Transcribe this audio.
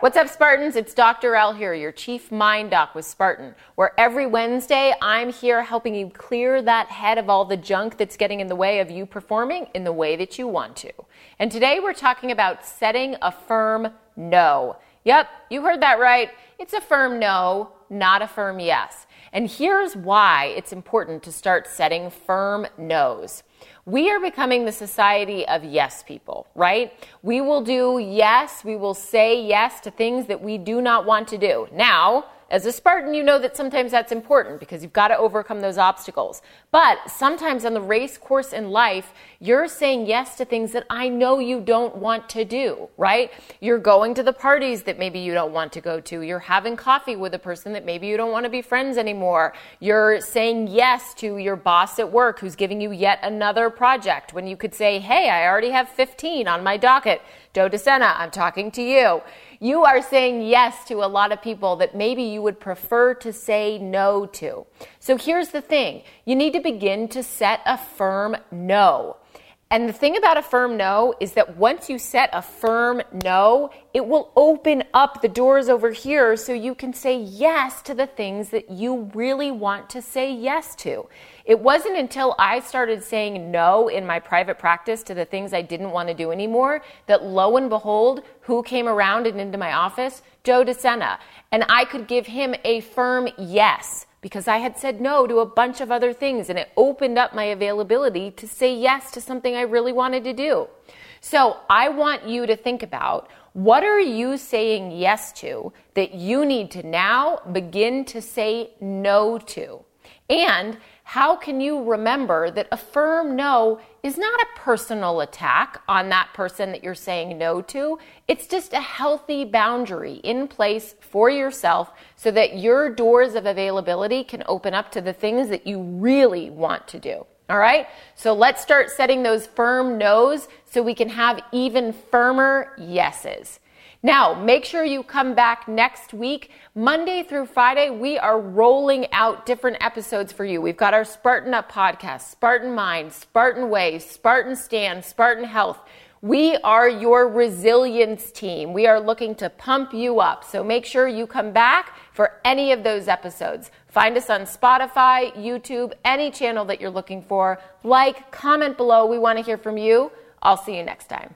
What's up, Spartans? It's Dr. L here, your chief mind doc with Spartan, where every Wednesday I'm here helping you clear that head of all the junk that's getting in the way of you performing in the way that you want to. And today we're talking about setting a firm no. Yep, you heard that right. It's a firm no, not a firm yes. And here's why it's important to start setting firm no's. We are becoming the society of yes people, right? We will do yes, we will say yes to things that we do not want to do. Now, as a Spartan, you know that sometimes that's important because you've got to overcome those obstacles. But sometimes on the race course in life, you're saying yes to things that I know you don't want to do, right? You're going to the parties that maybe you don't want to go to. You're having coffee with a person that maybe you don't want to be friends anymore. You're saying yes to your boss at work who's giving you yet another project when you could say, hey, I already have 15 on my docket. Joe DeSena, I'm talking to you. You are saying yes to a lot of people that maybe you would prefer to say no to. So here's the thing you need to begin to set a firm no. And the thing about a firm no is that once you set a firm no, it will open up the doors over here so you can say yes to the things that you really want to say yes to. It wasn't until I started saying no in my private practice to the things I didn't want to do anymore that lo and behold, who came around and into my office? Joe DeSena. And I could give him a firm yes because I had said no to a bunch of other things and it opened up my availability to say yes to something I really wanted to do. So I want you to think about what are you saying yes to that you need to now begin to say no to? And how can you remember that a firm no is not a personal attack on that person that you're saying no to? It's just a healthy boundary in place for yourself so that your doors of availability can open up to the things that you really want to do. All right? So let's start setting those firm no's so we can have even firmer yeses. Now, make sure you come back next week. Monday through Friday, we are rolling out different episodes for you. We've got our Spartan Up podcast, Spartan Mind, Spartan Way, Spartan Stand, Spartan Health. We are your resilience team. We are looking to pump you up. So make sure you come back for any of those episodes. Find us on Spotify, YouTube, any channel that you're looking for. Like, comment below. We want to hear from you. I'll see you next time.